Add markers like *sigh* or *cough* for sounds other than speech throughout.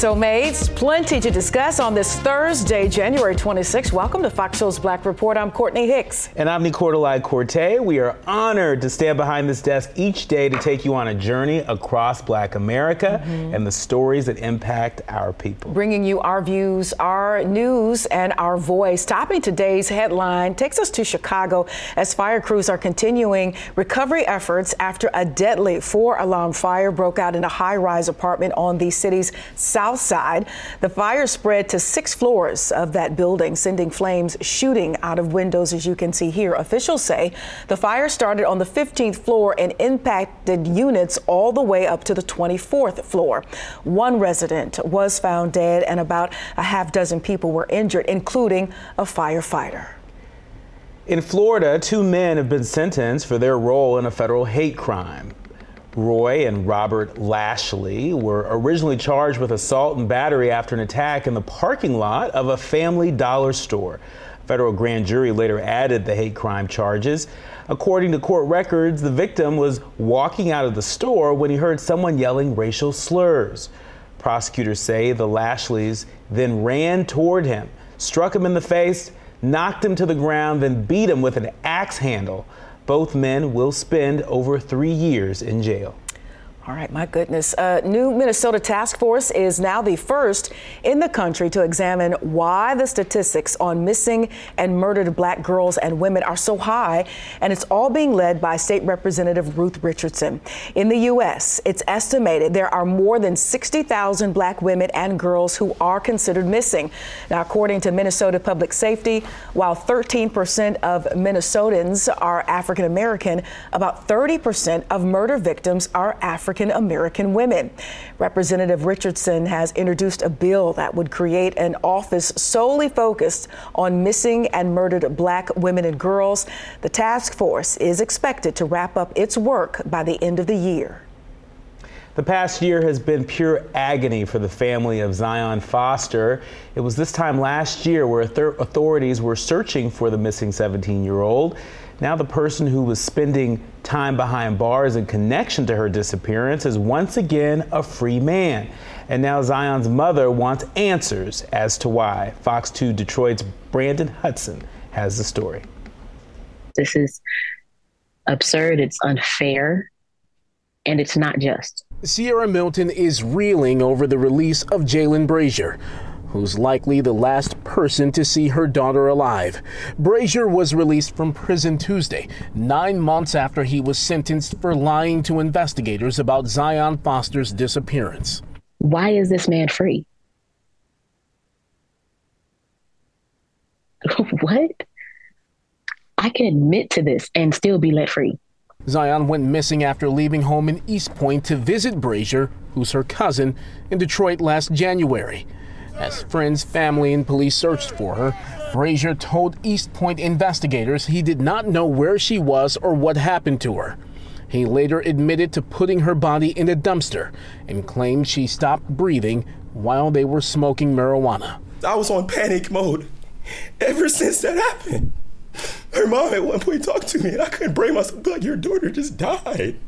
So mates, plenty to discuss on this Thursday, January 26th. Welcome to Fox Soul's Black Report. I'm Courtney Hicks. And I'm Nicordelai Corte. We are honored to stand behind this desk each day to take you on a journey across Black America mm-hmm. and the stories that impact our people. Bringing you our views, our news, and our voice. Topping today's headline takes us to Chicago as fire crews are continuing recovery efforts after a deadly four alarm fire broke out in a high rise apartment on the city's south side. The fire spread to six floors of that building, sending flames shooting out of windows, as you can see here. Officials say the fire started on the 15th floor and impacted units all the way up to the 24th floor. One resident was found dead, and about a half dozen people were injured, including a firefighter. In Florida, two men have been sentenced for their role in a federal hate crime. Roy and Robert Lashley were originally charged with assault and battery after an attack in the parking lot of a family dollar store. Federal grand jury later added the hate crime charges. According to court records, the victim was walking out of the store when he heard someone yelling racial slurs. Prosecutors say the Lashleys then ran toward him, struck him in the face, knocked him to the ground, then beat him with an axe handle. Both men will spend over three years in jail. All right, my goodness. A new Minnesota task force is now the first in the country to examine why the statistics on missing and murdered black girls and women are so high, and it's all being led by State Representative Ruth Richardson. In the U.S., it's estimated there are more than 60,000 black women and girls who are considered missing. Now, according to Minnesota Public Safety, while 13% of Minnesotans are African American, about 30% of murder victims are African African American women. Representative Richardson has introduced a bill that would create an office solely focused on missing and murdered black women and girls. The task force is expected to wrap up its work by the end of the year. The past year has been pure agony for the family of Zion Foster. It was this time last year where authorities were searching for the missing 17 year old. Now, the person who was spending time behind bars in connection to her disappearance is once again a free man. And now Zion's mother wants answers as to why. Fox 2 Detroit's Brandon Hudson has the story. This is absurd, it's unfair, and it's not just. Sierra Milton is reeling over the release of Jalen Brazier who's likely the last person to see her daughter alive. Brazier was released from prison Tuesday, nine months after he was sentenced for lying to investigators about Zion Foster's disappearance. Why is this man free? *laughs* what? I can admit to this and still be let free. Zion went missing after leaving home in East Point to visit Brazier, who's her cousin, in Detroit last January. As friends, family, and police searched for her, Brazier told East Point investigators he did not know where she was or what happened to her. He later admitted to putting her body in a dumpster and claimed she stopped breathing while they were smoking marijuana. I was on panic mode ever since that happened. Her mom at one point talked to me, and I couldn't bring myself. Like, your daughter just died.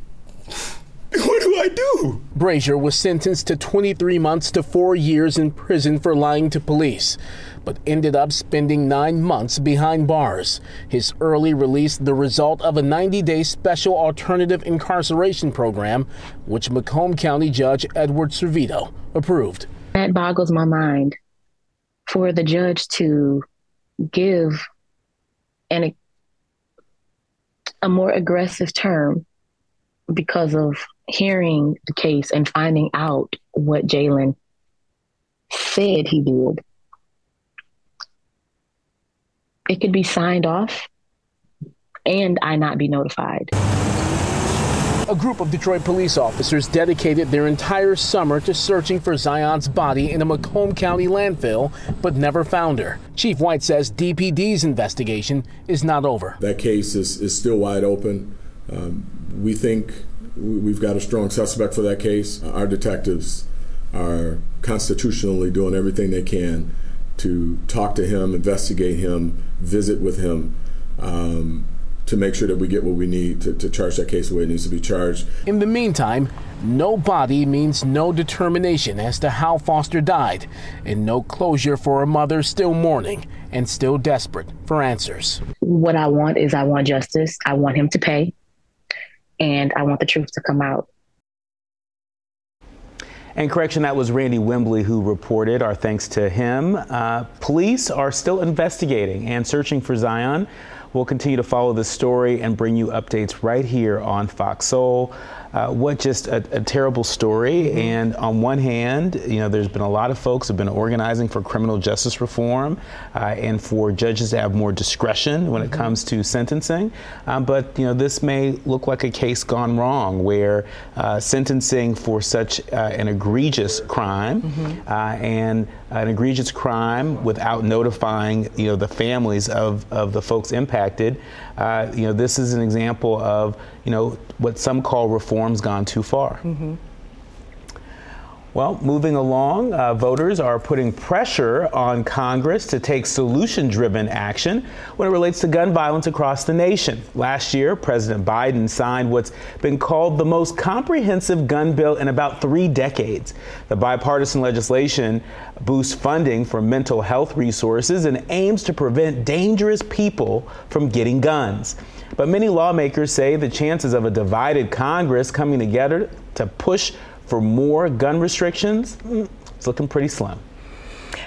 *laughs* What do I do? Brazier was sentenced to 23 months to four years in prison for lying to police, but ended up spending nine months behind bars. His early release, the result of a 90 day special alternative incarceration program, which Macomb County Judge Edward Servitto approved. That boggles my mind for the judge to give an, a more aggressive term because of hearing the case and finding out what Jalen said he did, it could be signed off and I not be notified. A group of Detroit police officers dedicated their entire summer to searching for Zion's body in a Macomb County landfill, but never found her. Chief White says DPD's investigation is not over. That case is, is still wide open. Um, we think we've got a strong suspect for that case. Our detectives are constitutionally doing everything they can to talk to him, investigate him, visit with him, um, to make sure that we get what we need to, to charge that case the way it needs to be charged. In the meantime, no body means no determination as to how Foster died, and no closure for a mother still mourning and still desperate for answers. What I want is I want justice. I want him to pay, and I want the truth to come out. And correction, that was Randy Wimbley who reported. Our thanks to him. Uh, police are still investigating and searching for Zion. We'll continue to follow this story and bring you updates right here on Fox Soul. Uh, what just a, a terrible story. Mm-hmm. And on one hand, you know, there's been a lot of folks have been organizing for criminal justice reform uh, and for judges to have more discretion when mm-hmm. it comes to sentencing. Um, but you know, this may look like a case gone wrong, where uh, sentencing for such uh, an egregious crime mm-hmm. Uh, and an egregious crime without notifying you know the families of, of the folks impacted. Uh, you know, this is an example of you know what some call reforms gone too far. Mm-hmm. Well, moving along, uh, voters are putting pressure on Congress to take solution driven action when it relates to gun violence across the nation. Last year, President Biden signed what's been called the most comprehensive gun bill in about three decades. The bipartisan legislation boosts funding for mental health resources and aims to prevent dangerous people from getting guns. But many lawmakers say the chances of a divided Congress coming together to push for more gun restrictions, it's looking pretty slim.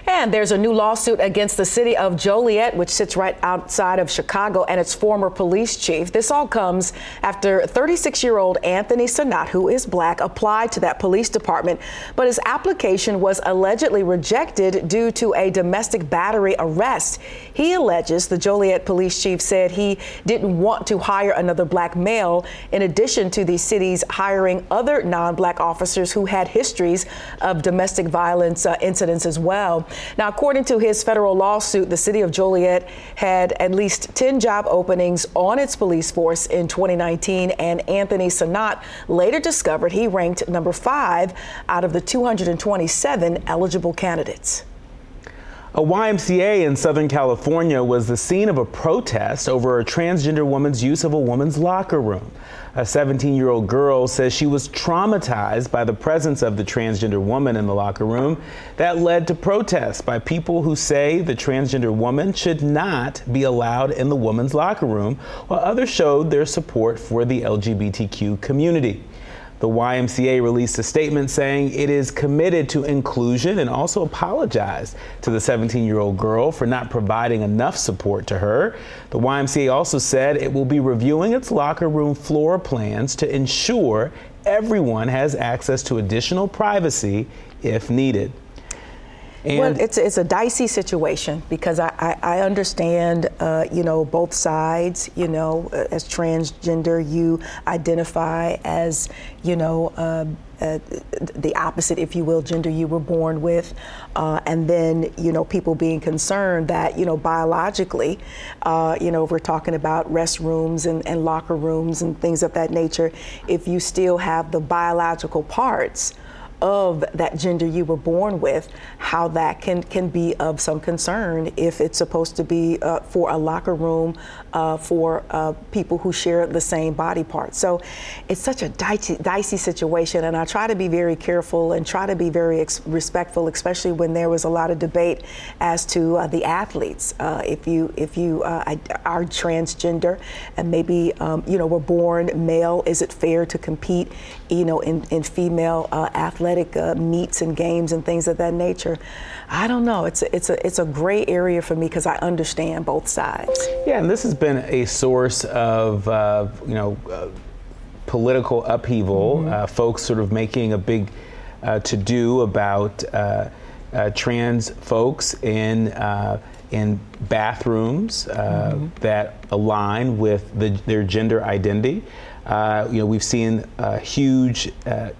And there's a new lawsuit against the city of Joliet, which sits right outside of Chicago, and its former police chief. This all comes after 36 year old Anthony Sanat, who is black, applied to that police department, but his application was allegedly rejected due to a domestic battery arrest. He alleges the Joliet police chief said he didn't want to hire another black male, in addition to the city's hiring other non black officers who had histories of domestic violence uh, incidents as well. Now, according to his federal lawsuit, the city of Joliet had at least 10 job openings on its police force in 2019, and Anthony Sanat later discovered he ranked number five out of the 227 eligible candidates. A YMCA in Southern California was the scene of a protest over a transgender woman's use of a woman's locker room. A 17 year old girl says she was traumatized by the presence of the transgender woman in the locker room. That led to protests by people who say the transgender woman should not be allowed in the woman's locker room, while others showed their support for the LGBTQ community. The YMCA released a statement saying it is committed to inclusion and also apologized to the 17 year old girl for not providing enough support to her. The YMCA also said it will be reviewing its locker room floor plans to ensure everyone has access to additional privacy if needed. And well, it's it's a dicey situation because I I, I understand uh, you know both sides. You know, uh, as transgender, you identify as you know. Uh, uh, the opposite, if you will, gender you were born with, uh, and then you know people being concerned that you know biologically, uh, you know we're talking about restrooms and, and locker rooms and things of that nature. If you still have the biological parts of that gender you were born with, how that can, can be of some concern if it's supposed to be uh, for a locker room uh, for uh, people who share the same body parts. So it's such a dicey, situation, and I try to be very careful and try to be very ex- respectful, especially when there was a lot of debate as to uh, the athletes. Uh, if you if you uh, are transgender and maybe um, you know were born male, is it fair to compete, you know, in in female athletic meets and games and things of that nature? I don't know. It's a, it's a it's a gray area for me because I understand both sides. Yeah, and this has been a source of, uh, you know, uh, political upheaval. Mm-hmm. Uh, folks sort of making a big uh, to do about uh, uh, trans folks in in bathrooms mm-hmm. that align with the, their gender identity. you know, we've seen a huge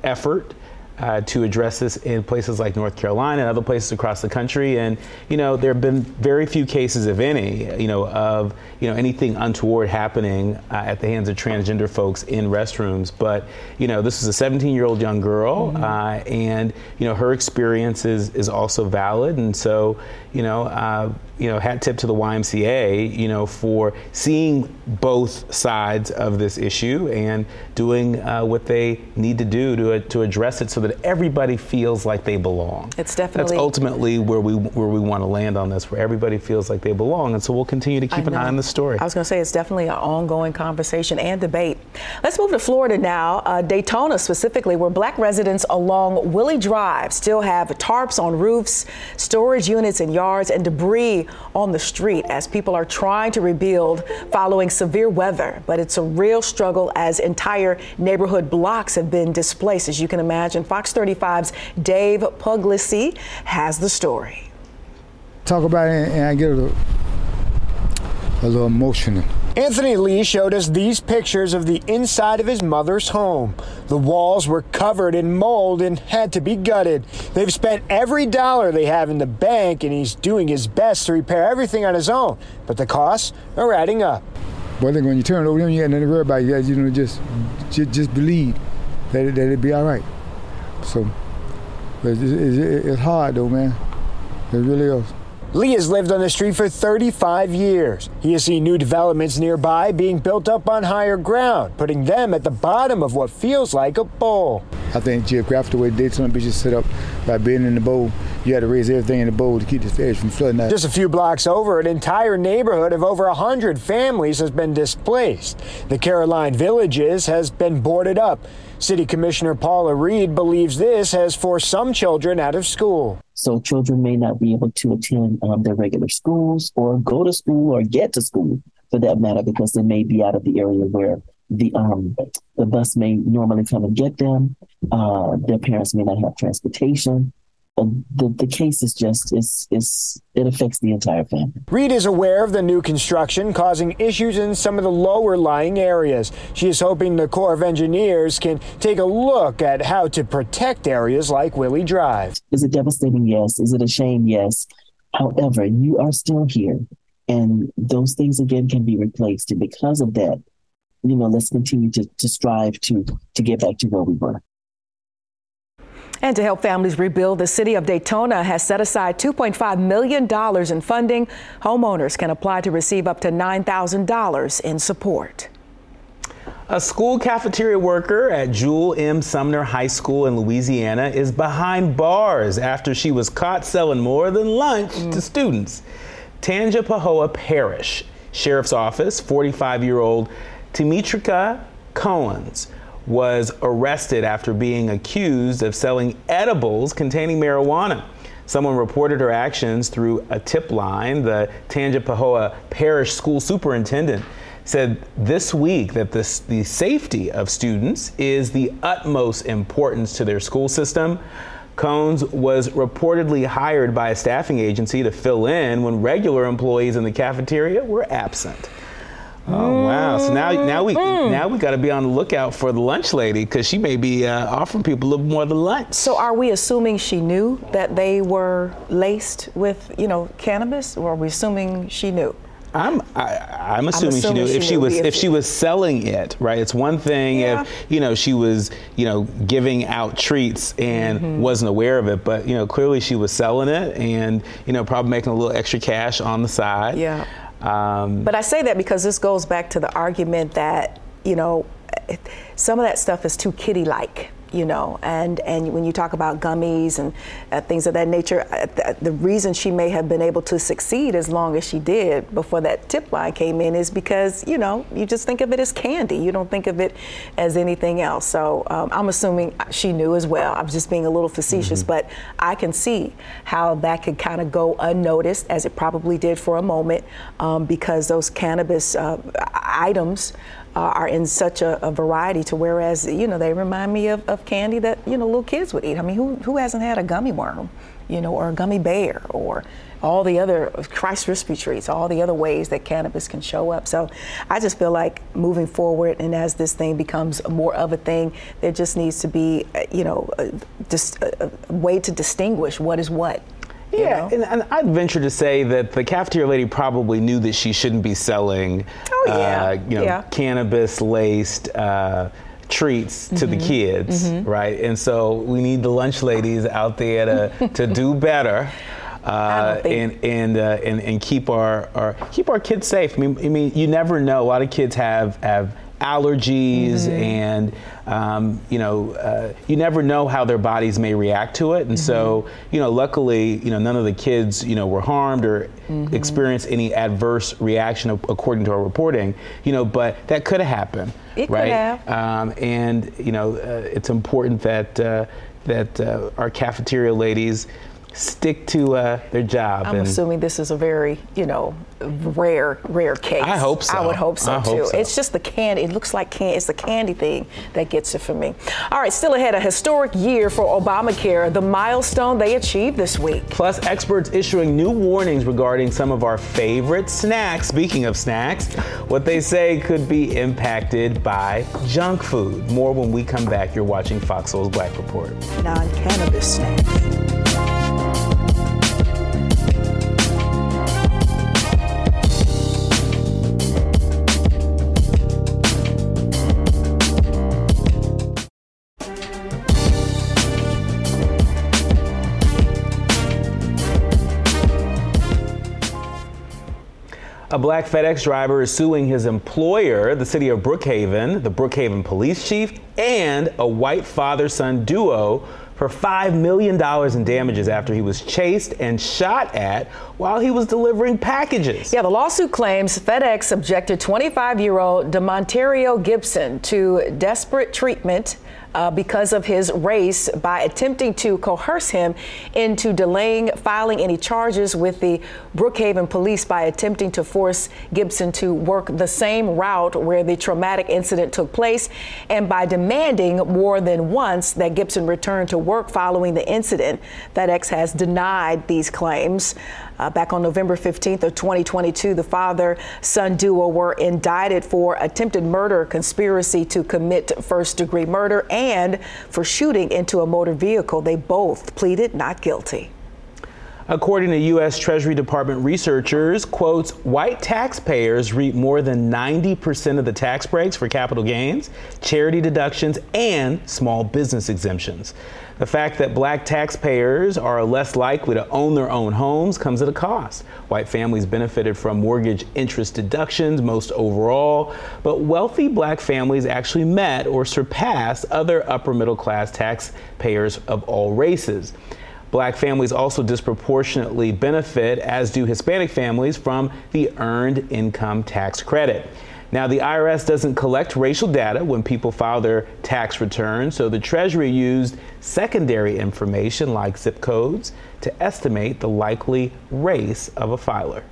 effort uh, to address this in places like North Carolina and other places across the country. And you know, there have been very few cases, if any, you know, of you know anything untoward happening uh, at the hands of transgender folks in restrooms. But you know, this is a 17-year-old young girl, mm-hmm. uh, and you know, her experience is is also valid. And so, you know, uh, you know, hat tip to the YMCA, you know, for seeing both sides of this issue and doing uh, what they need to do to, to address it so that everybody feels like they belong. It's definitely that's ultimately where we where we want to land on this, where everybody feels like they belong, and so we'll continue to keep an eye on the story. I was going to say it's definitely an ongoing conversation and debate. Let's move to Florida now, uh, Daytona specifically, where Black residents along Willie Drive still have tarps on roofs, storage units in yards, and debris on the street as people are trying to rebuild following severe weather. But it's a real struggle as entire neighborhood blocks have been displaced, as you can imagine. Fox 35's Dave Puglisi has the story. Talk about it, and I get a little, a little emotional. Anthony Lee showed us these pictures of the inside of his mother's home. The walls were covered in mold and had to be gutted. They've spent every dollar they have in the bank, and he's doing his best to repair everything on his own. But the costs are adding up. Well, I think when you turn it over, you got nothing to worry about. You guys, you know, just, just, just believe that, it, that it'll be all right. So, it's, it's, it's hard though, man. It really is. Lee has lived on the street for 35 years. He has seen new developments nearby being built up on higher ground, putting them at the bottom of what feels like a bowl. I think geographically, the way Daytona Beach is set up, by being in the bowl, you had to raise everything in the bowl to keep the edge from flooding out. Just a few blocks over, an entire neighborhood of over 100 families has been displaced. The Caroline Villages has been boarded up. City Commissioner Paula Reed believes this has forced some children out of school. So children may not be able to attend um, their regular schools or go to school or get to school for that matter because they may be out of the area where the um, the bus may normally come and get them. Uh, their parents may not have transportation the, the case is just is is it affects the entire family. Reed is aware of the new construction causing issues in some of the lower lying areas. She is hoping the Corps of Engineers can take a look at how to protect areas like Willie Drive. Is it devastating? Yes. Is it a shame? Yes. However, you are still here, and those things again can be replaced. And because of that, you know, let's continue to, to strive to to get back to where we were. And to help families rebuild, the city of Daytona has set aside $2.5 million in funding. Homeowners can apply to receive up to $9,000 in support. A school cafeteria worker at Jewel M. Sumner High School in Louisiana is behind bars after she was caught selling more than lunch mm. to students. Tangipahoa Parish Sheriff's Office, 45 year old Timitrika Cohens was arrested after being accused of selling edibles containing marijuana. Someone reported her actions through a tip line. The Tangipahoa Parish School Superintendent said this week that this, the safety of students is the utmost importance to their school system. Cones was reportedly hired by a staffing agency to fill in when regular employees in the cafeteria were absent. Oh wow! So now, now we mm. now we got to be on the lookout for the lunch lady because she may be uh, offering people a little more than lunch. So, are we assuming she knew that they were laced with, you know, cannabis, or are we assuming she knew? I'm I, am assuming, assuming, she knew she if she was if she was selling it, right? It's one thing yeah. if you know she was you know giving out treats and mm-hmm. wasn't aware of it, but you know clearly she was selling it and you know probably making a little extra cash on the side. Yeah. Um, but I say that because this goes back to the argument that, you know, some of that stuff is too kiddie like you know, and, and when you talk about gummies and uh, things of that nature, uh, the reason she may have been able to succeed as long as she did before that tip line came in is because, you know, you just think of it as candy. You don't think of it as anything else. So um, I'm assuming she knew as well. i'm just being a little facetious, mm-hmm. but I can see how that could kind of go unnoticed, as it probably did for a moment, um, because those cannabis uh, items uh, are in such a, a, variety to whereas, you know, they remind me of, of candy that, you know, little kids would eat. I mean, who, who hasn't had a gummy worm, you know, or a gummy bear or all the other Rice Krispie treats, all the other ways that cannabis can show up. So I just feel like moving forward, and as this thing becomes more of a thing, there just needs to be, uh, you know, just a, a way to distinguish what is what. Yeah, and, and, I'd venture to say that the cafeteria lady probably knew that she shouldn't be selling, oh, yeah. Uh, you know, yeah. cannabis laced. Uh, treats to mm-hmm. the kids, mm-hmm. right? And so we need the lunch ladies out there to, *laughs* to do better. Uh, and and, uh, and and keep our, our keep our kids safe. I mean, I mean, you never know. A lot of kids have have allergies mm-hmm. and um, you know uh, you never know how their bodies may react to it and mm-hmm. so you know luckily you know none of the kids you know were harmed or mm-hmm. experienced any adverse reaction according to our reporting you know but that could have happened it right could have. Um, and you know uh, it's important that uh, that uh, our cafeteria ladies stick to uh, their job. I'm assuming this is a very, you know, rare, rare case. I hope so. I would hope so I too. Hope so. It's just the candy. It looks like candy. It's the candy thing that gets it for me. All right, still ahead, a historic year for Obamacare, the milestone they achieved this week. Plus, experts issuing new warnings regarding some of our favorite snacks. Speaking of snacks, what they say could be impacted by junk food. More when we come back. You're watching Fox Soul's Black Report. Non-cannabis snacks. A black FedEx driver is suing his employer, the city of Brookhaven, the Brookhaven police chief, and a white father son duo for $5 million in damages after he was chased and shot at while he was delivering packages. Yeah, the lawsuit claims FedEx subjected 25 year old D'Monterrio Gibson to desperate treatment uh, because of his race by attempting to coerce him into delaying filing any charges with the Brookhaven police by attempting to force Gibson to work the same route where the traumatic incident took place and by demanding more than once that Gibson return to work following the incident. FedEx has denied these claims. Uh, back on November 15th of 2022, the father-son duo were indicted for attempted murder, conspiracy to commit first-degree murder, and for shooting into a motor vehicle. They both pleaded not guilty. According to U.S. Treasury Department researchers, quotes, white taxpayers reap more than 90% of the tax breaks for capital gains, charity deductions, and small business exemptions. The fact that black taxpayers are less likely to own their own homes comes at a cost. White families benefited from mortgage interest deductions most overall, but wealthy black families actually met or surpassed other upper middle class taxpayers of all races. Black families also disproportionately benefit, as do Hispanic families, from the Earned Income Tax Credit. Now, the IRS doesn't collect racial data when people file their tax returns, so the Treasury used secondary information like zip codes to estimate the likely race of a filer.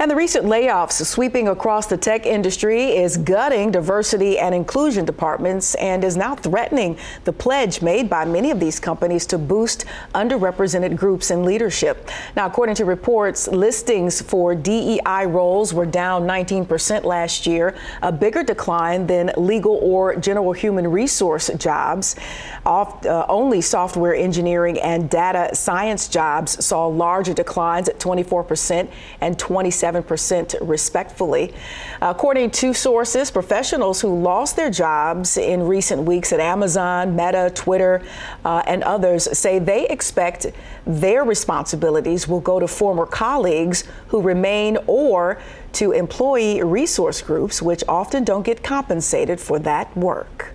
And the recent layoffs sweeping across the tech industry is gutting diversity and inclusion departments and is now threatening the pledge made by many of these companies to boost underrepresented groups in leadership. Now, according to reports, listings for DEI roles were down 19% last year, a bigger decline than legal or general human resource jobs. Off, uh, only software engineering and data science jobs saw larger declines at 24% and 27 7% respectfully. According to sources, professionals who lost their jobs in recent weeks at Amazon, Meta, Twitter, uh, and others say they expect their responsibilities will go to former colleagues who remain or to employee resource groups, which often don't get compensated for that work.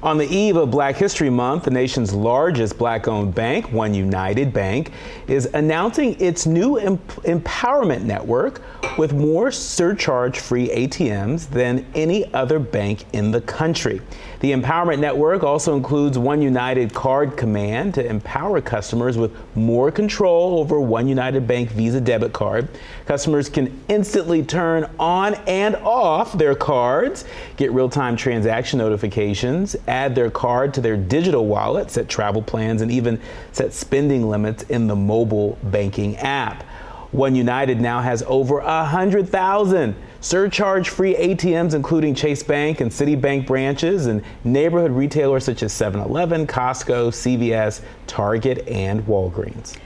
On the eve of Black History Month, the nation's largest black owned bank, One United Bank, is announcing its new em- empowerment network with more surcharge free ATMs than any other bank in the country. The Empowerment Network also includes One United Card Command to empower customers with more control over One United Bank Visa debit card. Customers can instantly turn on and off their cards, get real time transaction notifications, add their card to their digital wallet, set travel plans, and even set spending limits in the mobile banking app. One United now has over 100,000 surcharge free ATMs, including Chase Bank and Citibank branches, and neighborhood retailers such as 7 Eleven, Costco, CVS, Target, and Walgreens.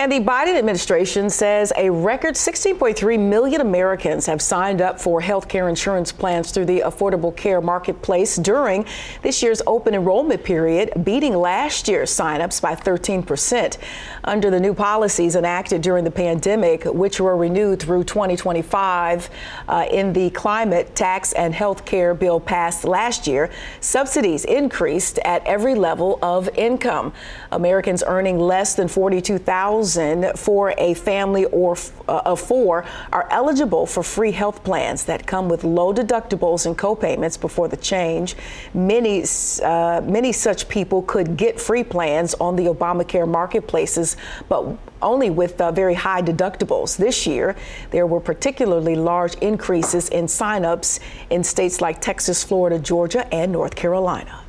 And the Biden administration says a record 16.3 million Americans have signed up for health care insurance plans through the Affordable Care Marketplace during this year's open enrollment period, beating last year's signups by 13 percent. Under the new policies enacted during the pandemic, which were renewed through 2025 uh, in the climate tax and health care bill passed last year, subsidies increased at every level of income. Americans earning less than 42,000 for a family or uh, of four are eligible for free health plans that come with low deductibles and copayments before the change. Many, uh, many such people could get free plans on the Obamacare marketplaces, but only with uh, very high deductibles. This year, there were particularly large increases in signups in states like Texas, Florida, Georgia, and North Carolina.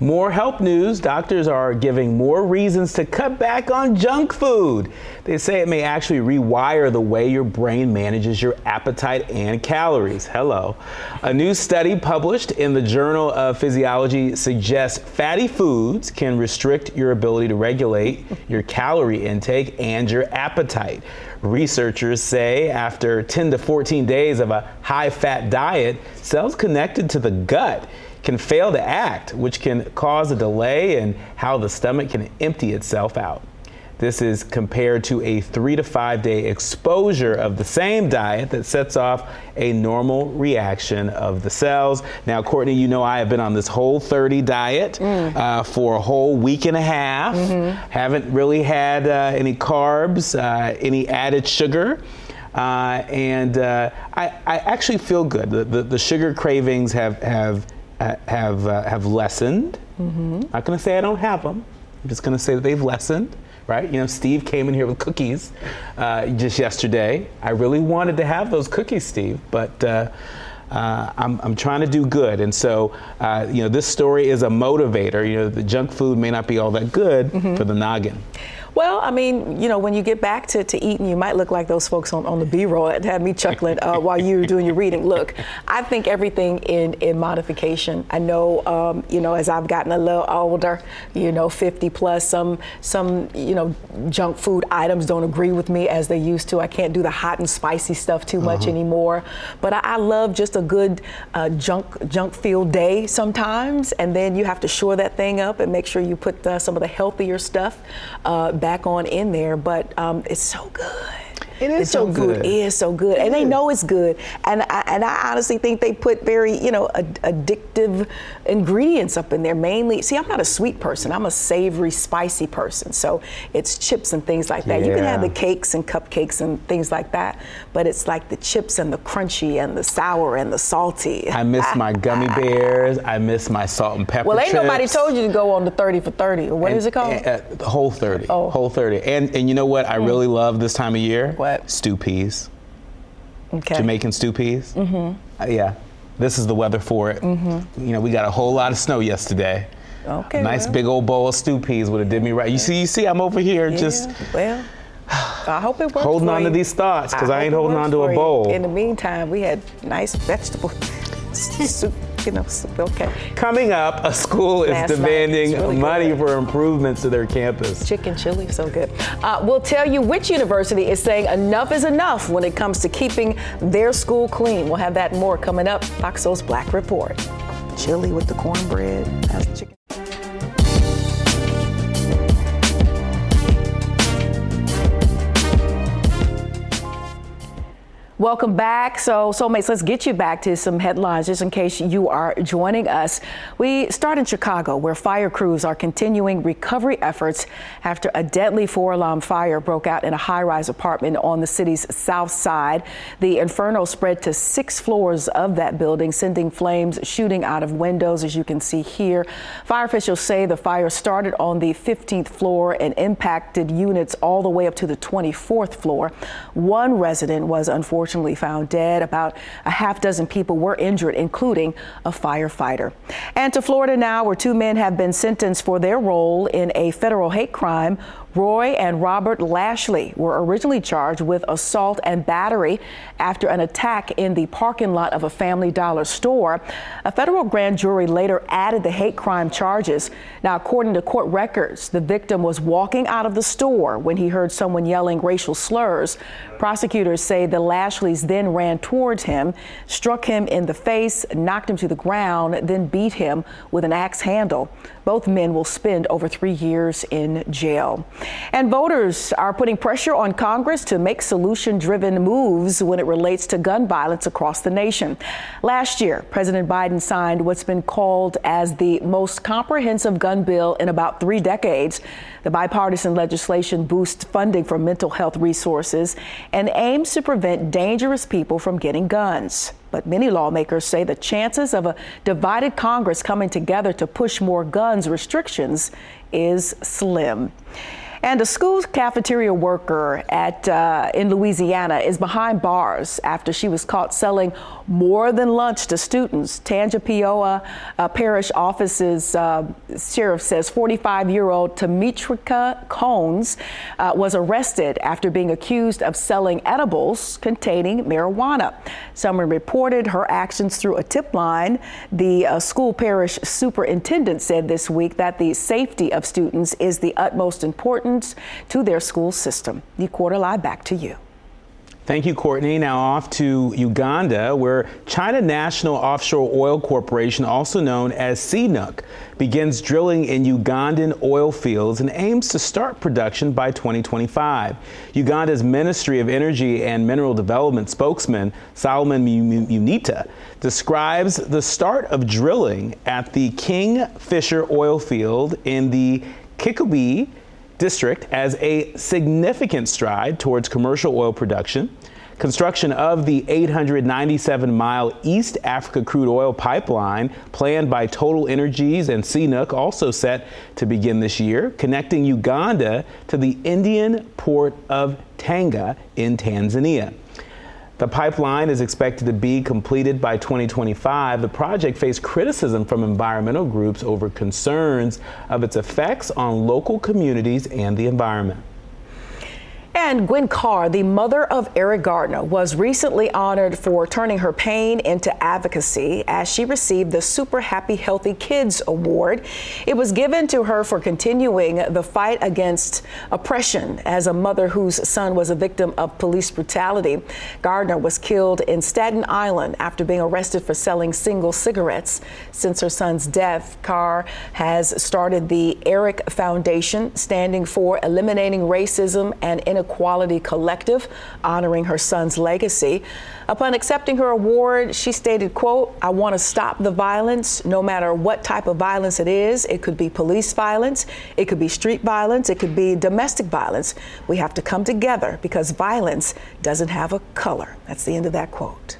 More help news. Doctors are giving more reasons to cut back on junk food. They say it may actually rewire the way your brain manages your appetite and calories. Hello. A new study published in the Journal of Physiology suggests fatty foods can restrict your ability to regulate your calorie intake and your appetite. Researchers say after 10 to 14 days of a high fat diet, cells connected to the gut can fail to act, which can cause a delay in how the stomach can empty itself out. This is compared to a three to five day exposure of the same diet that sets off a normal reaction of the cells. Now, Courtney, you know I have been on this whole 30 diet mm. uh, for a whole week and a half. Mm-hmm. Haven't really had uh, any carbs, uh, any added sugar. Uh, and uh, I, I, actually feel good. The, the, the sugar cravings have, have have uh, have lessened. Mm-hmm. Not going to say I don't have them. I'm just going to say that they've lessened. Right? You know, Steve came in here with cookies uh, just yesterday. I really wanted to have those cookies, Steve, but. Uh, uh, I'm, I'm, trying to do good. And so, uh, you know, this story is a motivator. You know, the junk food may not be all that good mm-hmm. for the noggin. Well, I mean, you know, when you get back to, to eating, you might look like those folks on, on the B-roll that had me chuckling uh, while you were doing your reading. Look, I think everything in, in modification. I know, um, you know, as I've gotten a little older, you know, 50 plus, some some you know junk food items don't agree with me as they used to. I can't do the hot and spicy stuff too much uh-huh. anymore. But I, I, love just a good uh, junk junk filled day sometimes, and then you have to shore that thing up and make sure you put uh, some of the healthier stuff. Uh, back on in there, but um, it's so good. It is so good. It is so good, and they know it's good. And I, and I honestly think they put very you know ad- addictive ingredients up in there. Mainly, see, I'm not a sweet person. I'm a savory, spicy person. So it's chips and things like that. Yeah. You can have the cakes and cupcakes and things like that, but it's like the chips and the crunchy and the sour and the salty. I miss my gummy bears. I miss my salt and pepper. Well, ain't chips. nobody told you to go on the 30 for 30. Or what and, is it called? And, uh, whole 30. Oh. Whole 30. And and you know what? I mm. really love this time of year. What? Stew peas. Okay. Jamaican stew peas. Mm-hmm. Uh, yeah. This is the weather for it. Mm-hmm. You know, we got a whole lot of snow yesterday. Okay. A nice well. big old bowl of stew peas would have did me right. You see, you see, I'm over here yeah, just. Well. I hope it works. Holding on you. to these thoughts because I, I, ain't holding on to a bowl. In the meantime, we had nice vegetable *laughs* soup you know, okay. Coming up, a school is Last demanding really money good. for improvements to their campus. Chicken chili, so good. Uh, we'll tell you which university is saying enough is enough when it comes to keeping their school clean. We'll have that and more coming up. Fox Soul's Black Report. Chili with the cornbread. How's the chicken? Welcome back. So, soulmates, let's get you back to some headlines just in case you are joining us. We start in Chicago, where fire crews are continuing recovery efforts after a deadly four alarm fire broke out in a high rise apartment on the city's south side. The inferno spread to six floors of that building, sending flames shooting out of windows, as you can see here. Fire officials say the fire started on the 15th floor and impacted units all the way up to the 24th floor. One resident was unfortunately unfortunately found dead. About a half dozen people were injured, including a firefighter. And to Florida now, where two men have been sentenced for their role in a federal hate crime Roy and Robert Lashley were originally charged with assault and battery after an attack in the parking lot of a Family Dollar store. A federal grand jury later added the hate crime charges. Now, according to court records, the victim was walking out of the store when he heard someone yelling racial slurs. Prosecutors say the Lashleys then ran towards him, struck him in the face, knocked him to the ground, then beat him with an axe handle. Both men will spend over three years in jail. And voters are putting pressure on Congress to make solution driven moves when it relates to gun violence across the nation. Last year, President Biden signed what's been called as the most comprehensive gun bill in about three decades. The bipartisan legislation boosts funding for mental health resources and aims to prevent dangerous people from getting guns. But many lawmakers say the chances of a divided Congress coming together to push more guns restrictions is slim. And a school cafeteria worker at uh, in Louisiana is behind bars after she was caught selling more than lunch to students. Tangipahoa uh, Parish Office's uh, sheriff says 45-year-old Tametrika Cones uh, was arrested after being accused of selling edibles containing marijuana. Someone reported her actions through a tip line. The uh, school parish superintendent said this week that the safety of students is the utmost importance to their school system. The quarter live back to you. Thank you, Courtney. Now off to Uganda, where China National Offshore Oil Corporation, also known as CNOOC, begins drilling in Ugandan oil fields and aims to start production by 2025. Uganda's Ministry of Energy and Mineral Development spokesman Solomon Muyita describes the start of drilling at the King Fisher oil field in the Kikuube district as a significant stride towards commercial oil production. Construction of the 897 mile East Africa crude oil pipeline, planned by Total Energies and CNOOC, also set to begin this year, connecting Uganda to the Indian port of Tanga in Tanzania. The pipeline is expected to be completed by 2025. The project faced criticism from environmental groups over concerns of its effects on local communities and the environment. And Gwen Carr, the mother of Eric Garner, was recently honored for turning her pain into advocacy as she received the Super Happy Healthy Kids Award. It was given to her for continuing the fight against oppression as a mother whose son was a victim of police brutality. Gardner was killed in Staten Island after being arrested for selling single cigarettes. Since her son's death, Carr has started the Eric Foundation, standing for eliminating racism and inequality Equality Collective, honoring her son's legacy. Upon accepting her award, she stated, quote, I want to stop the violence, no matter what type of violence it is. It could be police violence, it could be street violence, it could be domestic violence. We have to come together because violence doesn't have a color. That's the end of that quote.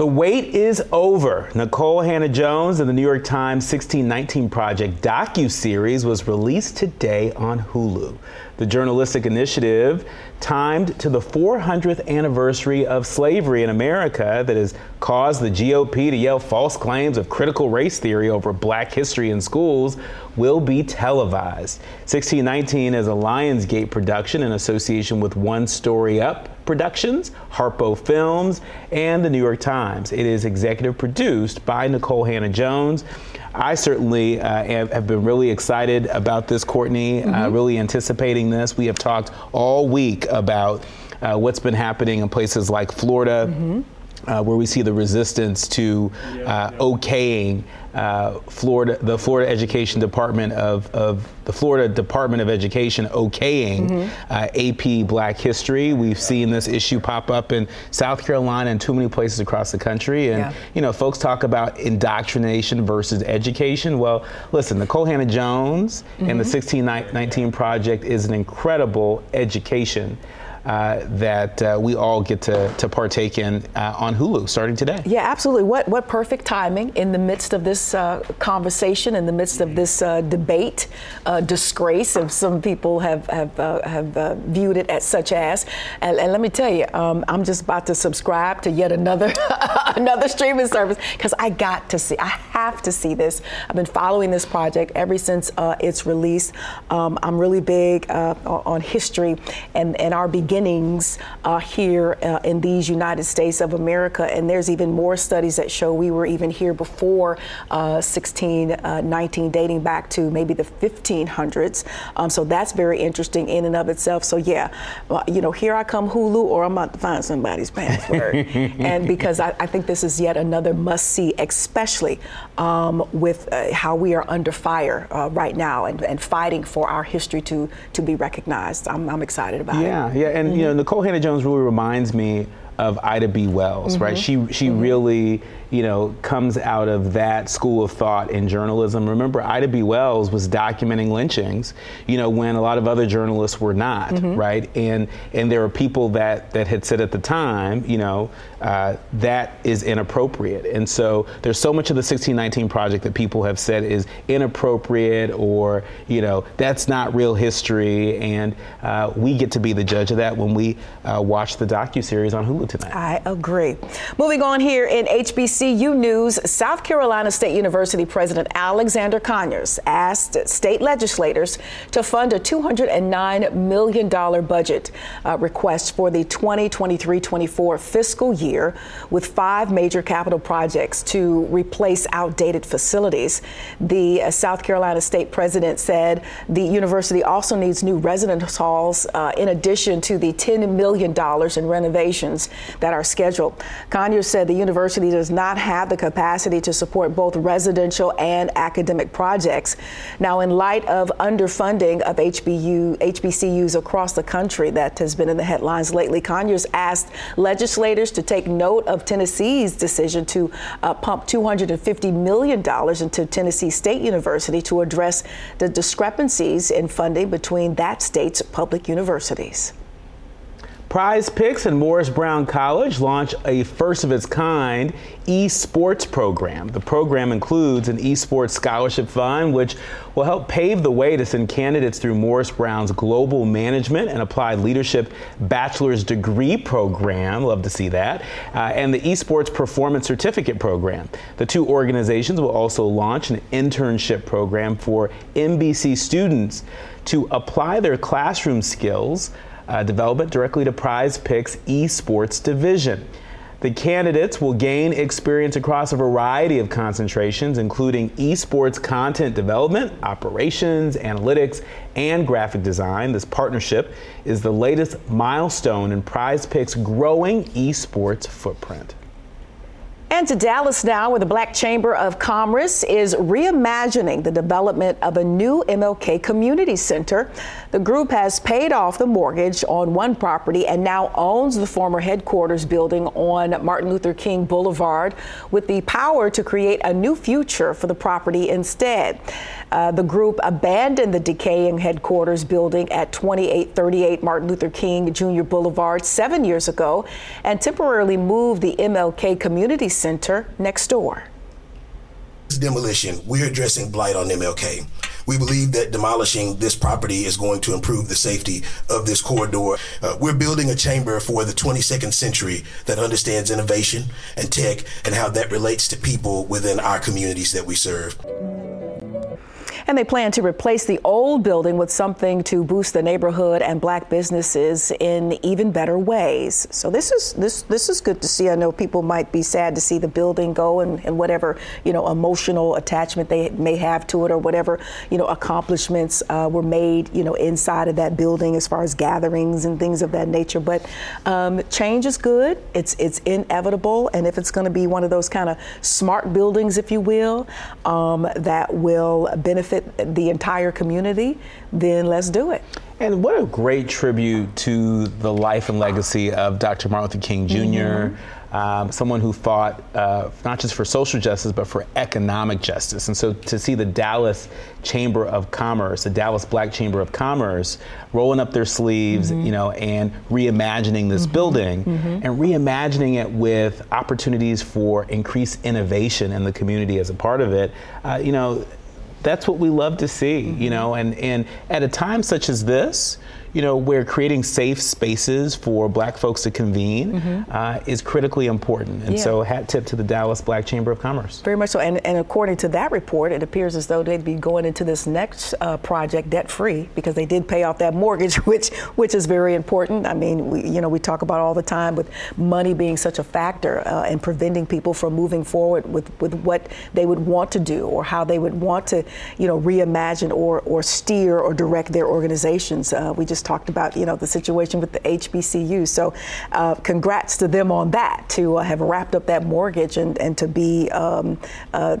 The wait is over. Nikole Hannah-Jones and the New York Times 1619 Project docu-series was released today on Hulu. The journalistic initiative timed to the 400th anniversary of slavery in America that has caused the GOP to yell false claims of critical race theory over black history in schools will be televised. 1619 is a Lionsgate production in association with One Story Up Productions, Harpo Films, and the New York Times. It is executive produced by Nikole Hannah-Jones. I certainly uh, have, have, been really excited about this, Courtney, uh, mm-hmm. uh, really anticipating this. We have talked all week about uh, what's been happening in places like Florida. Mm-hmm uh, where we see the resistance to uh, okaying uh, Florida, the Florida Education Department of, of the Florida Department of Education okaying mm-hmm. uh, AP Black History. We've seen this issue pop up in South Carolina and too many places across the country. And yeah. you know, folks talk about indoctrination versus education. Well, listen, Nikole Hannah-Jones mm-hmm. and the 1619 mm-hmm. Project is an incredible education uh, that uh, we all get to, to partake in uh, on Hulu starting today. Yeah, absolutely. What what perfect timing in the midst of this uh, conversation, in the midst of this uh, debate, disgrace, if some people have have have viewed it as such as. And, and let me tell you, um, I'm just about to subscribe to yet another *laughs* another streaming service because I got to see. I have to see this. I've been following this project ever since its release. Um, I'm really big on history and and our beginnings beginnings uh, here uh, in these United States of America. And there's even more studies that show we were even here before uh, 1619, uh, dating back to maybe the 1500s. Um, so that's very interesting in and of itself. So yeah, uh, you know, here I come Hulu, or I'm about to find somebody's password. *laughs* and because I, I, think this is yet another must see, especially um, with uh, how we are under fire right now and, and fighting for our history to to be recognized. I'm, I'm excited about yeah, it. Yeah, yeah and mm-hmm. you know, Nikole Hannah-Jones really reminds me of Ida B. Wells, mm-hmm. right? She she mm-hmm. really you know, comes out of that school of thought in journalism. Remember, Ida B. Wells was documenting lynchings, you know, when a lot of other journalists were not, mm-hmm. right? And and there are people that that had said at the time, you know, uh, that is inappropriate. And so there's so much of the 1619 project that people have said is inappropriate or you know that's not real history. And uh, we get to be the judge of that when we uh, watch the docu series on Hulu tonight. I agree. Moving on here in HBC. CU News, South Carolina State University President Alexander Conyers asked state legislators to fund a $209 million budget uh, request for the 2023 24 fiscal year with five major capital projects to replace outdated facilities. The uh, South Carolina State President said the university also needs new residence halls uh, in addition to the $10 million in renovations that are scheduled. Conyers said the university does not not have the capacity to support both residential and academic projects. Now, in light of underfunding of HBU, HBCUs across the country that has been in the headlines lately, Conyers asked legislators to take note of Tennessee's decision to uh, pump $250 million into Tennessee State University to address the discrepancies in funding between that state's public universities. Prize Picks and Morris Brown College launch a first of its kind esports program. The program includes an esports scholarship fund, which will help pave the way to send candidates through Morris Brown's Global Management and Applied Leadership Bachelor's Degree Program. Love to see that. Uh, and the Esports Performance Certificate Program. The two organizations will also launch an internship program for NBC students to apply their classroom skills uh, development directly to Prize Picks esports division. The candidates will gain experience across a variety of concentrations, including esports content development, operations, analytics, and graphic design. This partnership is the latest milestone in Prize Picks' growing esports footprint. And to Dallas now, where the Black Chamber of Commerce is reimagining the development of a new MLK Community Center. The group has paid off the mortgage on one property and now owns the former headquarters building on Martin Luther King Boulevard with the power to create a new future for the property instead. Uh, the group abandoned the decaying headquarters building at 2838 Martin Luther King Jr. Boulevard seven years ago and temporarily moved the MLK Community Center next door. Demolition, we're addressing blight on MLK. We believe that demolishing this property is going to improve the safety of this corridor. Uh, we're building a chamber for the 22nd century that understands innovation and tech and how that relates to people within our communities that we serve. And they plan to replace the old building with something to boost the neighborhood and black businesses in even better ways. So this is this this is good to see. I know people might be sad to see the building go and, and whatever you know emotional attachment they may have to it or whatever you know accomplishments uh, were made you know inside of that building as far as gatherings and things of that nature. But um, change is good. It's it's inevitable, and if it's going to be one of those kind of smart buildings, if you will, um, that will benefit the entire community, then let's do it. And what a great tribute to the life and legacy of Dr. Martin Luther King junior mm-hmm. um, someone who fought uh, not just for social justice, but for economic justice. And so to see the Dallas Chamber of Commerce, the Dallas Black Chamber of Commerce, rolling up their sleeves, mm-hmm. you know, and reimagining this mm-hmm. building mm-hmm. and reimagining it with opportunities for increased innovation in the community as a part of it, uh, you know, that's what we love to see, mm-hmm. you know, and, and at a time such as this, you know, where creating safe spaces for black folks to convene mm-hmm. uh, is critically important. And yeah. so, hat tip to the Dallas Black Chamber of Commerce. Very much so. And, and according to that report, it appears as though they'd be going into this next uh, project debt free because they did pay off that mortgage, *laughs* which which is very important. I mean, we, you know, we talk about all the time with money being such a factor uh, and preventing people from moving forward with, with what they would want to do or how they would want to, you know, reimagine or, or steer or direct their organizations. Uh, we just just talked about, you know, the situation with the HBCU. So, uh, congrats to them on that to uh, have wrapped up that mortgage and, and to be um, uh,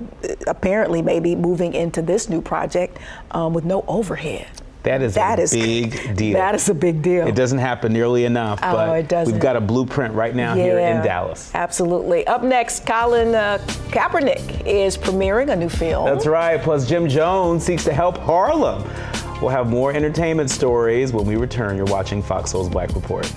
apparently maybe moving into this new project um, with no overhead. That is that a is, big *laughs* deal. That is a big deal. It doesn't happen nearly enough, oh, but it doesn't. we've got a blueprint right now yeah, here in Dallas. Absolutely. Up next, Colin uh, Kaepernick is premiering a new film. That's right. Plus, Jim Jones seeks to help Harlem. We'll have more entertainment stories when we return. You're watching Fox Soul's Black Report.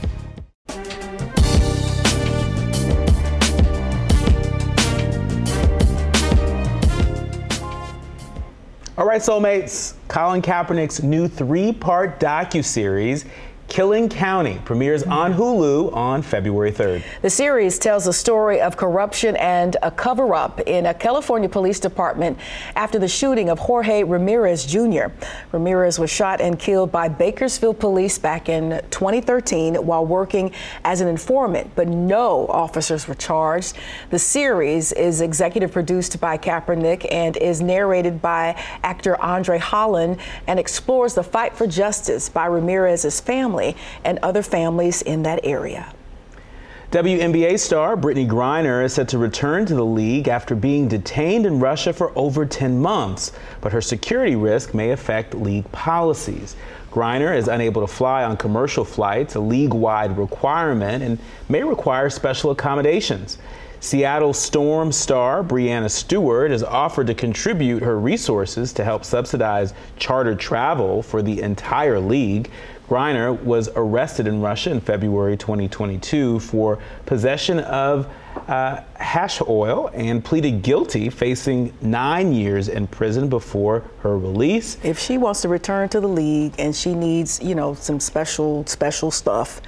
All right, soulmates. Colin Kaepernick's new three-part docu-series Killing County premieres on Hulu on February 3rd. The series tells the story of corruption and a cover up in a California police department after the shooting of Jorge Ramirez Jr. Ramirez was shot and killed by Bakersfield police back in 2013 while working as an informant, but no officers were charged. The series is executive produced by Kaepernick and is narrated by actor Andre Holland and explores the fight for justice by Ramirez's family family and other families in that area. WNBA star Brittney Griner is set to return to the league after being detained in Russia for over 10 months, but her security risk may affect league policies. Griner is unable to fly on commercial flights, a league wide requirement, and may require special accommodations. Seattle Storm star Breanna Stewart has offered to contribute her resources to help subsidize charter travel for the entire league. Griner was arrested in Russia in February 2022 for possession of uh, hash oil and pleaded guilty, facing nine years in prison before her release. If she wants to return to the league and she needs, you know, some special, special stuff,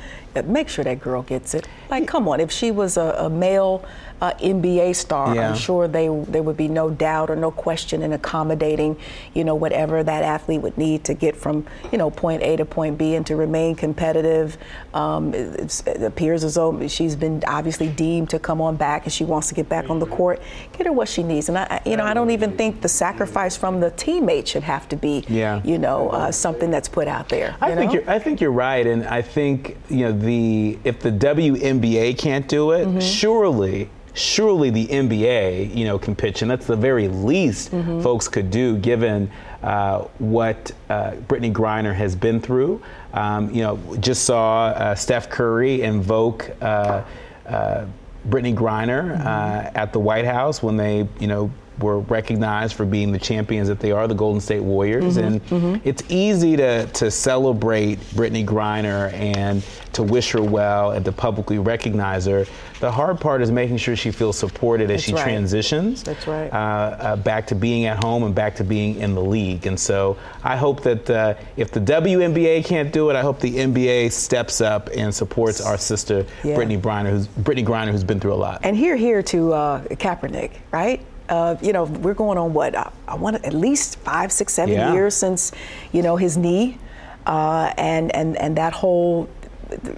make sure that girl gets it. Like, come on, if she was a, a male uh, NBA star, yeah. I'm sure they there would be no doubt or no question in accommodating, you know, whatever that athlete would need to get from, you know, point A to point B and to remain competitive. Um, it, it, appears as though she's been obviously deemed to come on back and she wants to get back on the court. Get her what she needs, and I, you know, I don't even think the sacrifice from the teammate should have to be, yeah. you know, uh, something that's put out there. I think you're, I think you're right, and I think you know the if the WNBA can't do it, mm-hmm. surely surely the NBA, you know, can pitch, and that's the very least mm-hmm. folks could do given uh, what uh, Brittney Griner has been through. Um, you know, just saw uh, Steph Curry invoke uh, uh, Brittney Griner mm-hmm. Uh, at the White House when they, you know, were recognized for being the champions that they are, the Golden State Warriors. Mm-hmm, and mm-hmm. it's easy to, to celebrate Brittney Griner and to wish her well and to publicly recognize her. The hard part is making sure she feels supported as That's she right. transitions That's right. Uh, uh, back to being at home and back to being in the league. And so I hope that uh, if the WNBA can't do it, I hope the NBA steps up and supports our sister yeah. Brittney Griner, who's Brittney Griner, who's been through a lot. And here, here to uh, Kaepernick, right? Uh, you know, we're going on what I, I want at least five, six, seven Yeah. years since you know his knee, uh, and and and that whole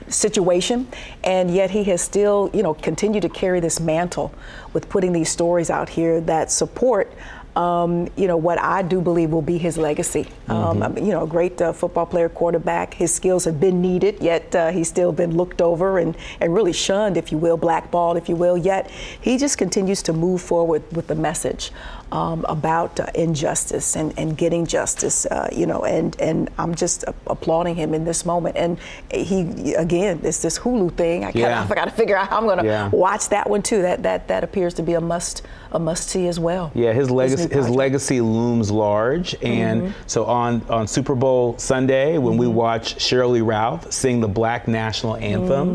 situation, and yet he has still, you know, continued to carry this mantle with putting these stories out here that support. Um, you know what I do believe will be his legacy. Um, I mean, you know, a great uh, football player, quarterback. His skills have been needed, yet uh, he's still been looked over and, and really shunned, if you will, blackballed, if you will. Yet he just continues to move forward with the message um, about uh, injustice and, and getting justice. Uh, you know, and and I'm just applauding him in this moment. And he again, it's this Hulu thing. I, Yeah. I got to figure out how I'm going to Yeah. watch that one too. That that that appears to be a must a must see as well. Yeah, his legacy his legacy looms large, and Mm-hmm. so on on Super Bowl Sunday when we watch Sheryl Lee Ralph sing the Black National Anthem,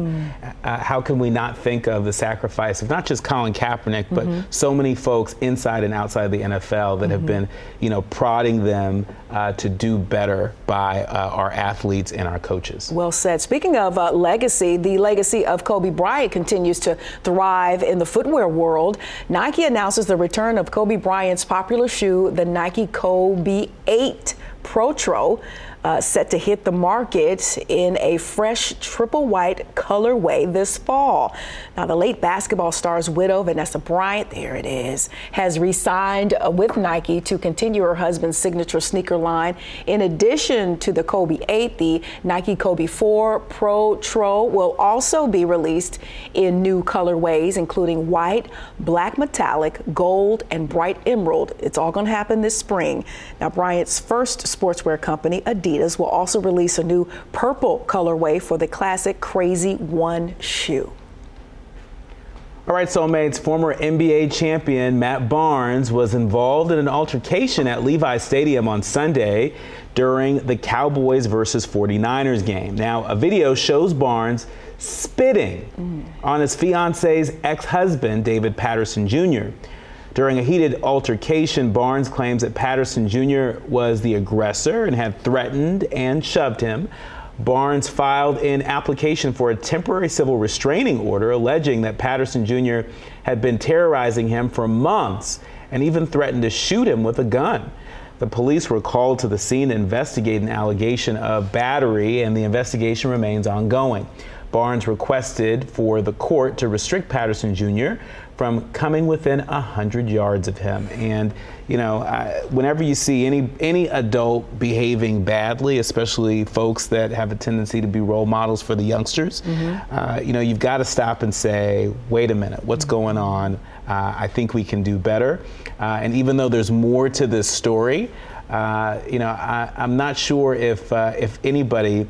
Mm. uh, how can we not think of the sacrifice of not just Colin Kaepernick, but Mm-hmm. so many folks inside and outside the NFL that have been, you know, prodding them uh, to do better by uh, our athletes and our coaches. Well said. Speaking of uh, legacy, the legacy of Kobe Bryant continues to thrive in the footwear world. Nike announces the return of Kobe Bryant's popular shoe, the Nike Kobe 8 Protro. Uh, set to hit the market in a fresh triple white colorway this fall. Now, the late basketball star's widow, Vanessa Bryant, there it is, has re signed with Nike to continue her husband's signature sneaker line. In addition to the Kobe 8, the Nike Kobe 4 Protro will also be released in new colorways, including white, black metallic, gold, and bright emerald. It's all going to happen this spring. Now, Bryant's first sportswear company, Adidas, will also release a new purple colorway for the classic Crazy One shoe. All right, soulmates, former NBA champion Matt Barnes was involved in an altercation at Levi Stadium on Sunday during the Cowboys versus 49ers game. Now, a video shows Barnes spitting mm. on his fiance's ex husband, David Patterson Jr. During a heated altercation, Barnes claims that Patterson Jr. was the aggressor and had threatened and shoved him. Barnes filed an application for a temporary civil restraining order alleging that Patterson Jr. had been terrorizing him for months and even threatened to shoot him with a gun. The police were called to the scene to investigate an allegation of battery, and the investigation remains ongoing. Barnes requested for the court to restrict Patterson Jr. from coming within 100 yards of him. And, you know, I, whenever you see any, any adult behaving badly, especially folks that have a tendency to be role models for the youngsters, uh, you know, you've got to stop and say, wait a minute, what's going on? Uh, I think we can do better. Uh, and even though there's more to this story, uh, you know, I, I'm not sure if, uh, if anybody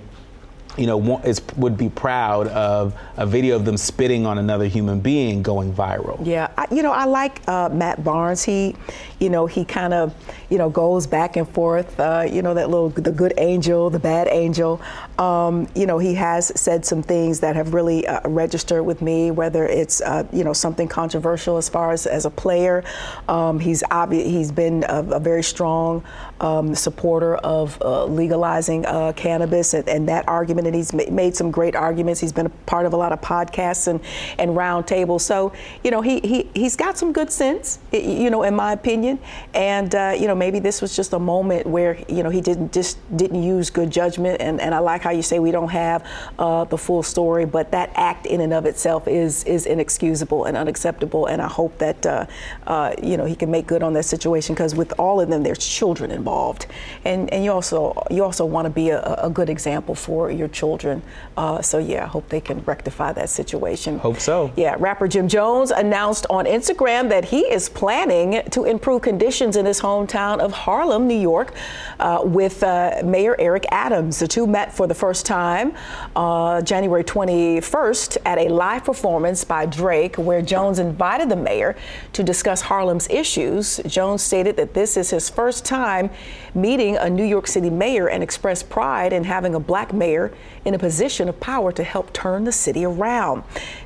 you know, is, would be proud of a video of them spitting on another human being going viral. Yeah, I, you know, I like uh, Matt Barnes. He, you know, he kind of, you know, goes back and forth. Uh, you know, that little, the good angel, the bad angel. Um, you know, he has said some things that have really uh, registered with me. Whether it's, uh, you know, something controversial as far as as a player, um, he's obvi- he's been a, a very strong um, supporter of uh, legalizing uh, cannabis and, and that argument. And he's ma- made some great arguments. He's been a part of a lot of podcasts and and roundtables. So you know, he he he's got some good sense. You know, in my opinion. And uh, you know, maybe this was just a moment where you know he didn't just didn't use good judgment. And, and I like how you say we don't have uh, the full story, but that act in and of itself is is inexcusable and unacceptable. And I hope that uh, uh, you know he can make good on that situation because with all of them, there's children involved, and and you also you also want to be a, a good example for your children. Uh, so yeah, I hope they can rectify that situation. Hope so. Yeah, rapper Jim Jones announced on Instagram that he is planning to improve conditions in his hometown of Harlem, New York, uh, with uh, Mayor Eric Adams. The two met for the first time uh, January 21st at a live performance by Drake, where Jones invited the mayor to discuss Harlem's issues. Jones stated that this is his first time meeting a New York City mayor and expressed pride in having a black mayor in a position of power to help turn the city around.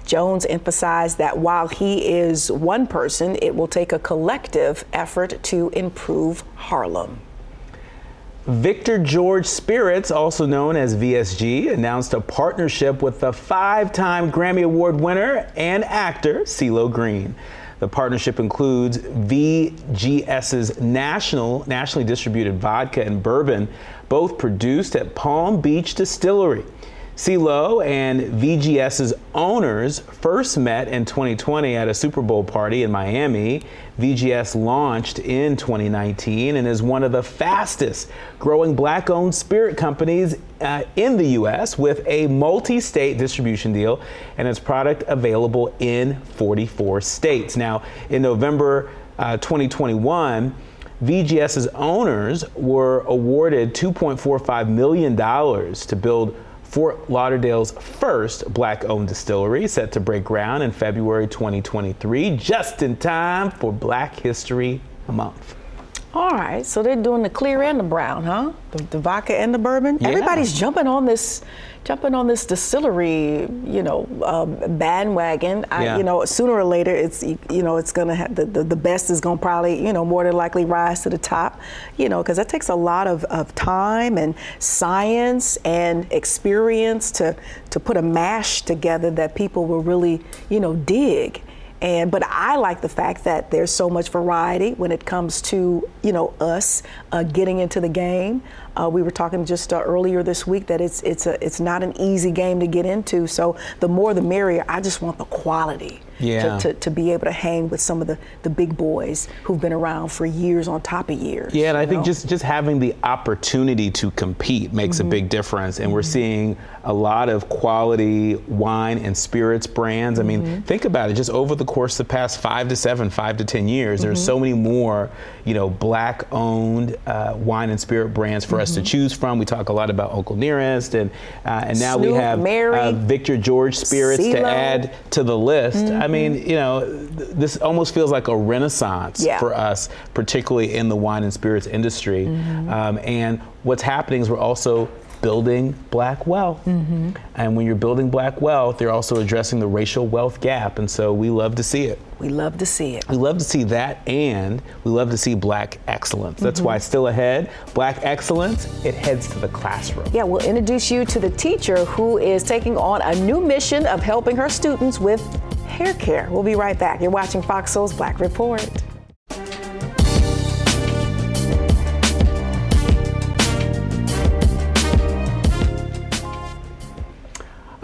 Jones emphasized that while he is one person, it will take a collective effort to improve Harlem. Victor George Spirits, also known as VSG, announced a partnership with the five time Grammy Award winner and actor CeeLo Green. The partnership includes VGS's national, nationally distributed vodka and bourbon, both produced at Palm Beach Distillery. CeeLo and VGS's owners first met in 2020 at a Super Bowl party in Miami. VGS launched in 2019 and is one of the fastest growing black owned spirit companies uh, in the U.S. with a multi state distribution deal and its product available in 44 states. Now, in November uh, 2021, VGS's owners were awarded $2.45 million to build Fort Lauderdale's first black owned distillery, set to break ground in February 2023, just in time for Black History Month. All right, so they're doing the clear and the brown, huh? The, the vodka and the bourbon. Yeah. Everybody's jumping on this, jumping on this distillery, you know, um, bandwagon. I, Yeah. You know, sooner or later, it's you know, it's gonna have the, the, the best is gonna probably, you know, more than likely rise to the top, you know, because that takes a lot of, of time and science and experience to to put a mash together that people will really, you know, dig. And but I like the fact that there's so much variety when it comes to you know us uh, getting into the game. Uh, we were talking just uh, earlier this week that it's it's a it's not an easy game to get into. So the more the merrier. I just want the quality. Yeah. To, to, to be able to hang with some of the, the big boys who've been around for years on top of years. Yeah, and I you think just just having the opportunity to compete makes Mm-hmm. a big difference, and we're seeing a lot of quality wine and spirits brands. I mean, Mm-hmm. think about it. Just over the course of the past five to seven, five to ten years, there's Mm-hmm. so many more, you know, black-owned uh, wine and spirit brands for us to Mm-hmm. choose from. We talk a lot about Uncle Nearest, and uh, and now we have uh, Victor George spirits to add to the list. Mm-hmm. I mean, you know, th- this almost feels like a renaissance Yeah. for us, particularly in the wine and spirits industry. Mm-hmm. Um, and what's happening is we're also building black wealth. Mm-hmm. And when you're building black wealth, they're also addressing the racial wealth gap. And so we love to see it. we love to see it. We love to see that, and we love to see black excellence. That's Mm-hmm. why it's still ahead. Black excellence, it heads to the classroom. Yeah, we'll introduce you to the teacher who is taking on a new mission of helping her students with hair care. We'll be right back. You're watching Fox Soul's Black Report.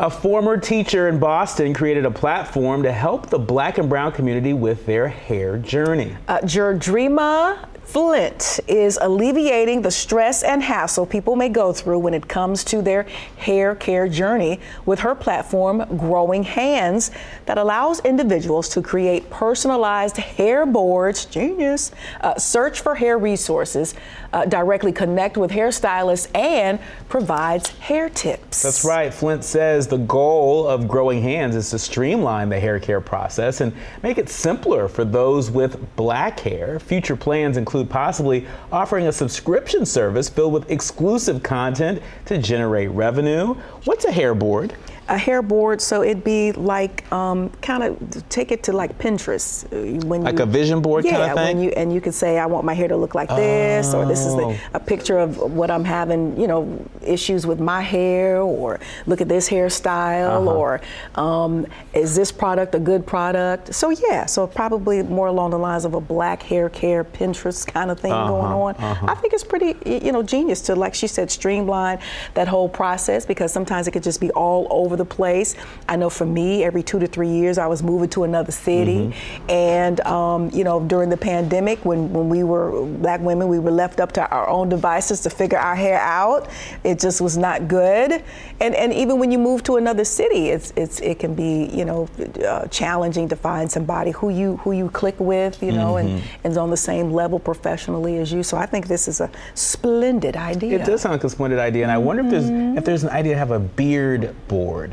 A former teacher in Boston created a platform to help the black and brown community with their hair journey. Uh, Jerdrima Flint is alleviating the stress and hassle people may go through when it comes to their hair care journey with her platform, Growing Hands, that allows individuals to create personalized hair boards, genius, uh, search for hair resources, uh, directly connect with hairstylists, and provides hair tips. That's right. Flint says the goal of Growing Hands is to streamline the hair care process and make it simpler for those with black hair. Future plans include possibly offering a subscription service filled with exclusive content to generate revenue. What's a hair board? A hair board, so it'd be like um, kind of take it to like Pinterest uh, when Like you, a vision board yeah, kinda thing? when you and you could say I want my hair to look like this, or this is Oh. the, a picture of what I'm having, you know, issues with my hair, or look at this hairstyle, Uh-huh. or um, is this product a good product? So yeah, so probably more along the lines of a black hair care Pinterest kind of thing going Uh-huh, on. uh-huh. I think it's pretty, you know, genius to, like she said, streamline that whole process because sometimes it could just be all over the place. I know for me, every two to three years, I was moving to another city, Mm-hmm. and um, you know, during the pandemic, when when we were black women, we were left up to our own devices to figure our hair out. It just was not good, and and even when you move to another city, it's it's it can be you know uh, challenging to find somebody who you who you click with, you know, and Mm-hmm. and is on the same level professionally as you. So I think this is a splendid idea. It does sound like a splendid idea, and I wonder if there's if there's an idea to have a beard board.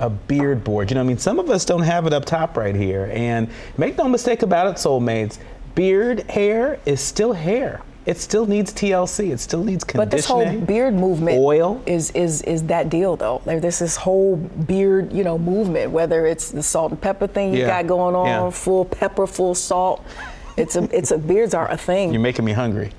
A beard board. You know, what I mean, some of us don't have it up top right here. And make no mistake about it, soulmates, beard hair is still hair. It still needs TLC. It still needs conditioning. But this whole beard movement Oil. is is is that deal though. Like, There's this whole beard, you know, movement. Whether it's the salt and pepper thing you Yeah. got going on, Yeah. full pepper, full salt. It's a it's a beards are a thing. You're making me hungry.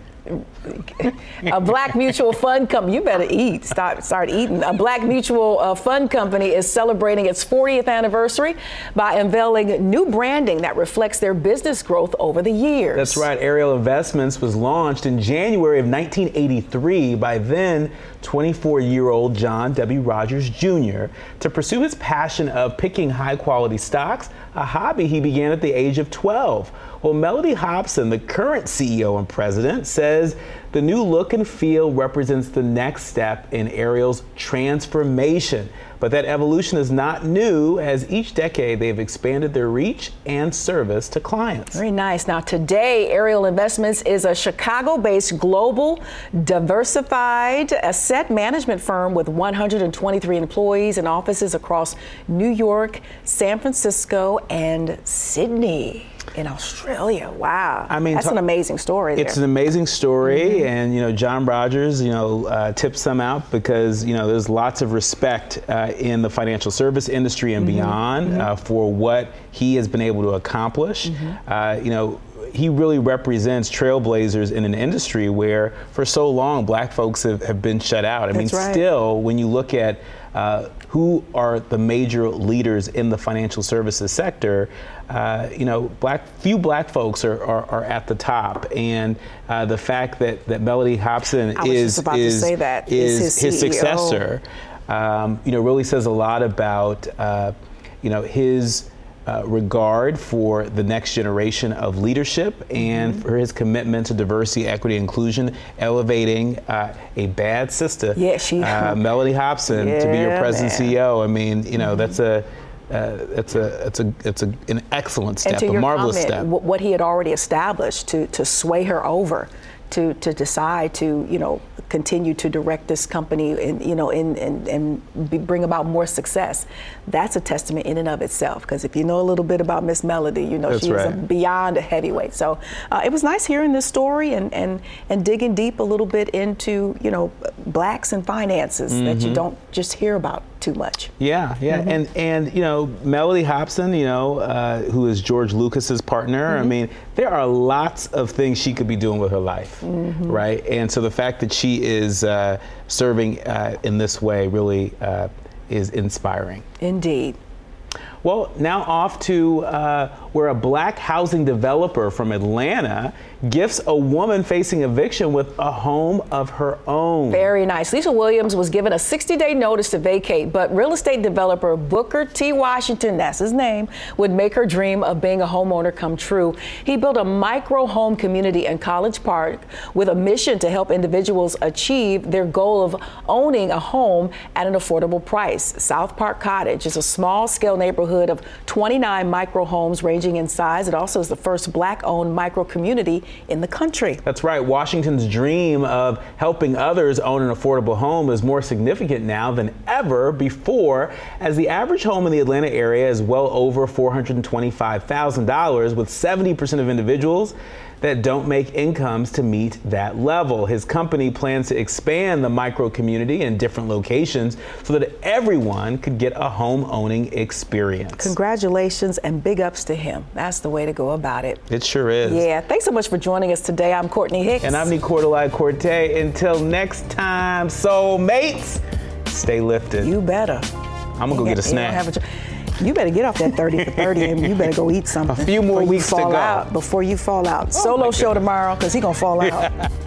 A Black Mutual Fund company. You better eat. Start start eating. A Black Mutual uh, Fund company is celebrating its 40th anniversary by unveiling new branding that reflects their business growth over the years. That's right. Ariel Investments was launched in January of 1983 by then 24-year-old John W. Rogers Jr. to pursue his passion of picking high-quality stocks, a hobby he began at the age of 12. Well, Mellody Hobson, the current CEO and president, says the new look and feel represents the next step in Ariel's transformation. But that evolution is not new, as each decade they've expanded their reach and service to clients. Very nice. Now, today, Ariel Investments is a Chicago based global diversified asset management firm with 123 employees and offices across New York, San Francisco, and Sydney in Australia. Wow. I mean, that's an amazing story. There. It's an amazing story, mm-hmm. and you know, John Rogers, you know, uh, tips them out because you know there's lots of respect uh, in the financial service industry and mm-hmm. beyond mm-hmm. Uh, for what he has been able to accomplish. Mm-hmm. Uh, you know he really represents trailblazers in an industry where for so long black folks have, have been shut out. I That's mean, right. still, when you look at uh, who are the major leaders in the financial services sector, uh, you know, black few black folks are, are, are at the top, and uh, the fact that, that Mellody Hobson is is, is his, his successor, um, you know, really says a lot about uh, you know his uh, regard for the next generation of leadership and mm-hmm. for his commitment to diversity, equity, inclusion, elevating uh, a bad sister, yeah, she, uh, *laughs* Mellody Hobson, yeah, to be your president man. CEO. I mean, you know, mm-hmm. that's a uh, it's a it's a it's a, an excellent step, a marvelous comment, step. What he had already established to to sway her over, to to decide to you know continue to direct this company and you know and and, and be, bring about more success. That's a testament in and of itself. Because if you know a little bit about Miss Mellody, you know That's she's right. a beyond a heavyweight. So uh, it was nice hearing this story and and and digging deep a little bit into you know blacks and finances mm-hmm. that you mm-hmm. don't just hear about too much. Yeah, yeah, mm-hmm. and and you know Mellody Hobson, you know, uh, who is George Lucas's partner. Mm-hmm. I mean, there are lots of things she could be doing with her life, mm-hmm. right? And so the fact that she is uh, serving uh, in this way really uh, is inspiring. Indeed. Well, now off to uh, where a black housing developer from Atlanta gifts a woman facing eviction with a home of her own. Very nice. Lisa Williams was given a 60 day notice to vacate, but real estate developer Booker T. Washington, that's his name, would make her dream of being a homeowner come true. He built a micro home community in College Park with a mission to help individuals achieve their goal of owning a home at an affordable price. South Park Cottage is a small scale neighborhood of 29 micro homes ranging in size. It also is the first black owned micro community in the country. That's right. Washington's dream of helping others own an affordable home is more significant now than ever before, as the average home in the Atlanta area is well over $425,000, with 70% of individuals that don't make incomes to meet that level. His company plans to expand the micro community in different locations so that everyone could get a home owning experience. Congratulations and big ups to him. That's the way to go about it. It sure is. Yeah. Thanks so much for joining us today. I'm Courtney Hicks. And I'm Nicordelai Corte. Until next time, soulmates, stay lifted. You better. I'm gonna go get a snack. You better get off that 30 for 30 and you better go eat *laughs* something. A few more weeks fall to go. Out, before you fall out. Oh Solo show tomorrow because he going to fall out. *laughs*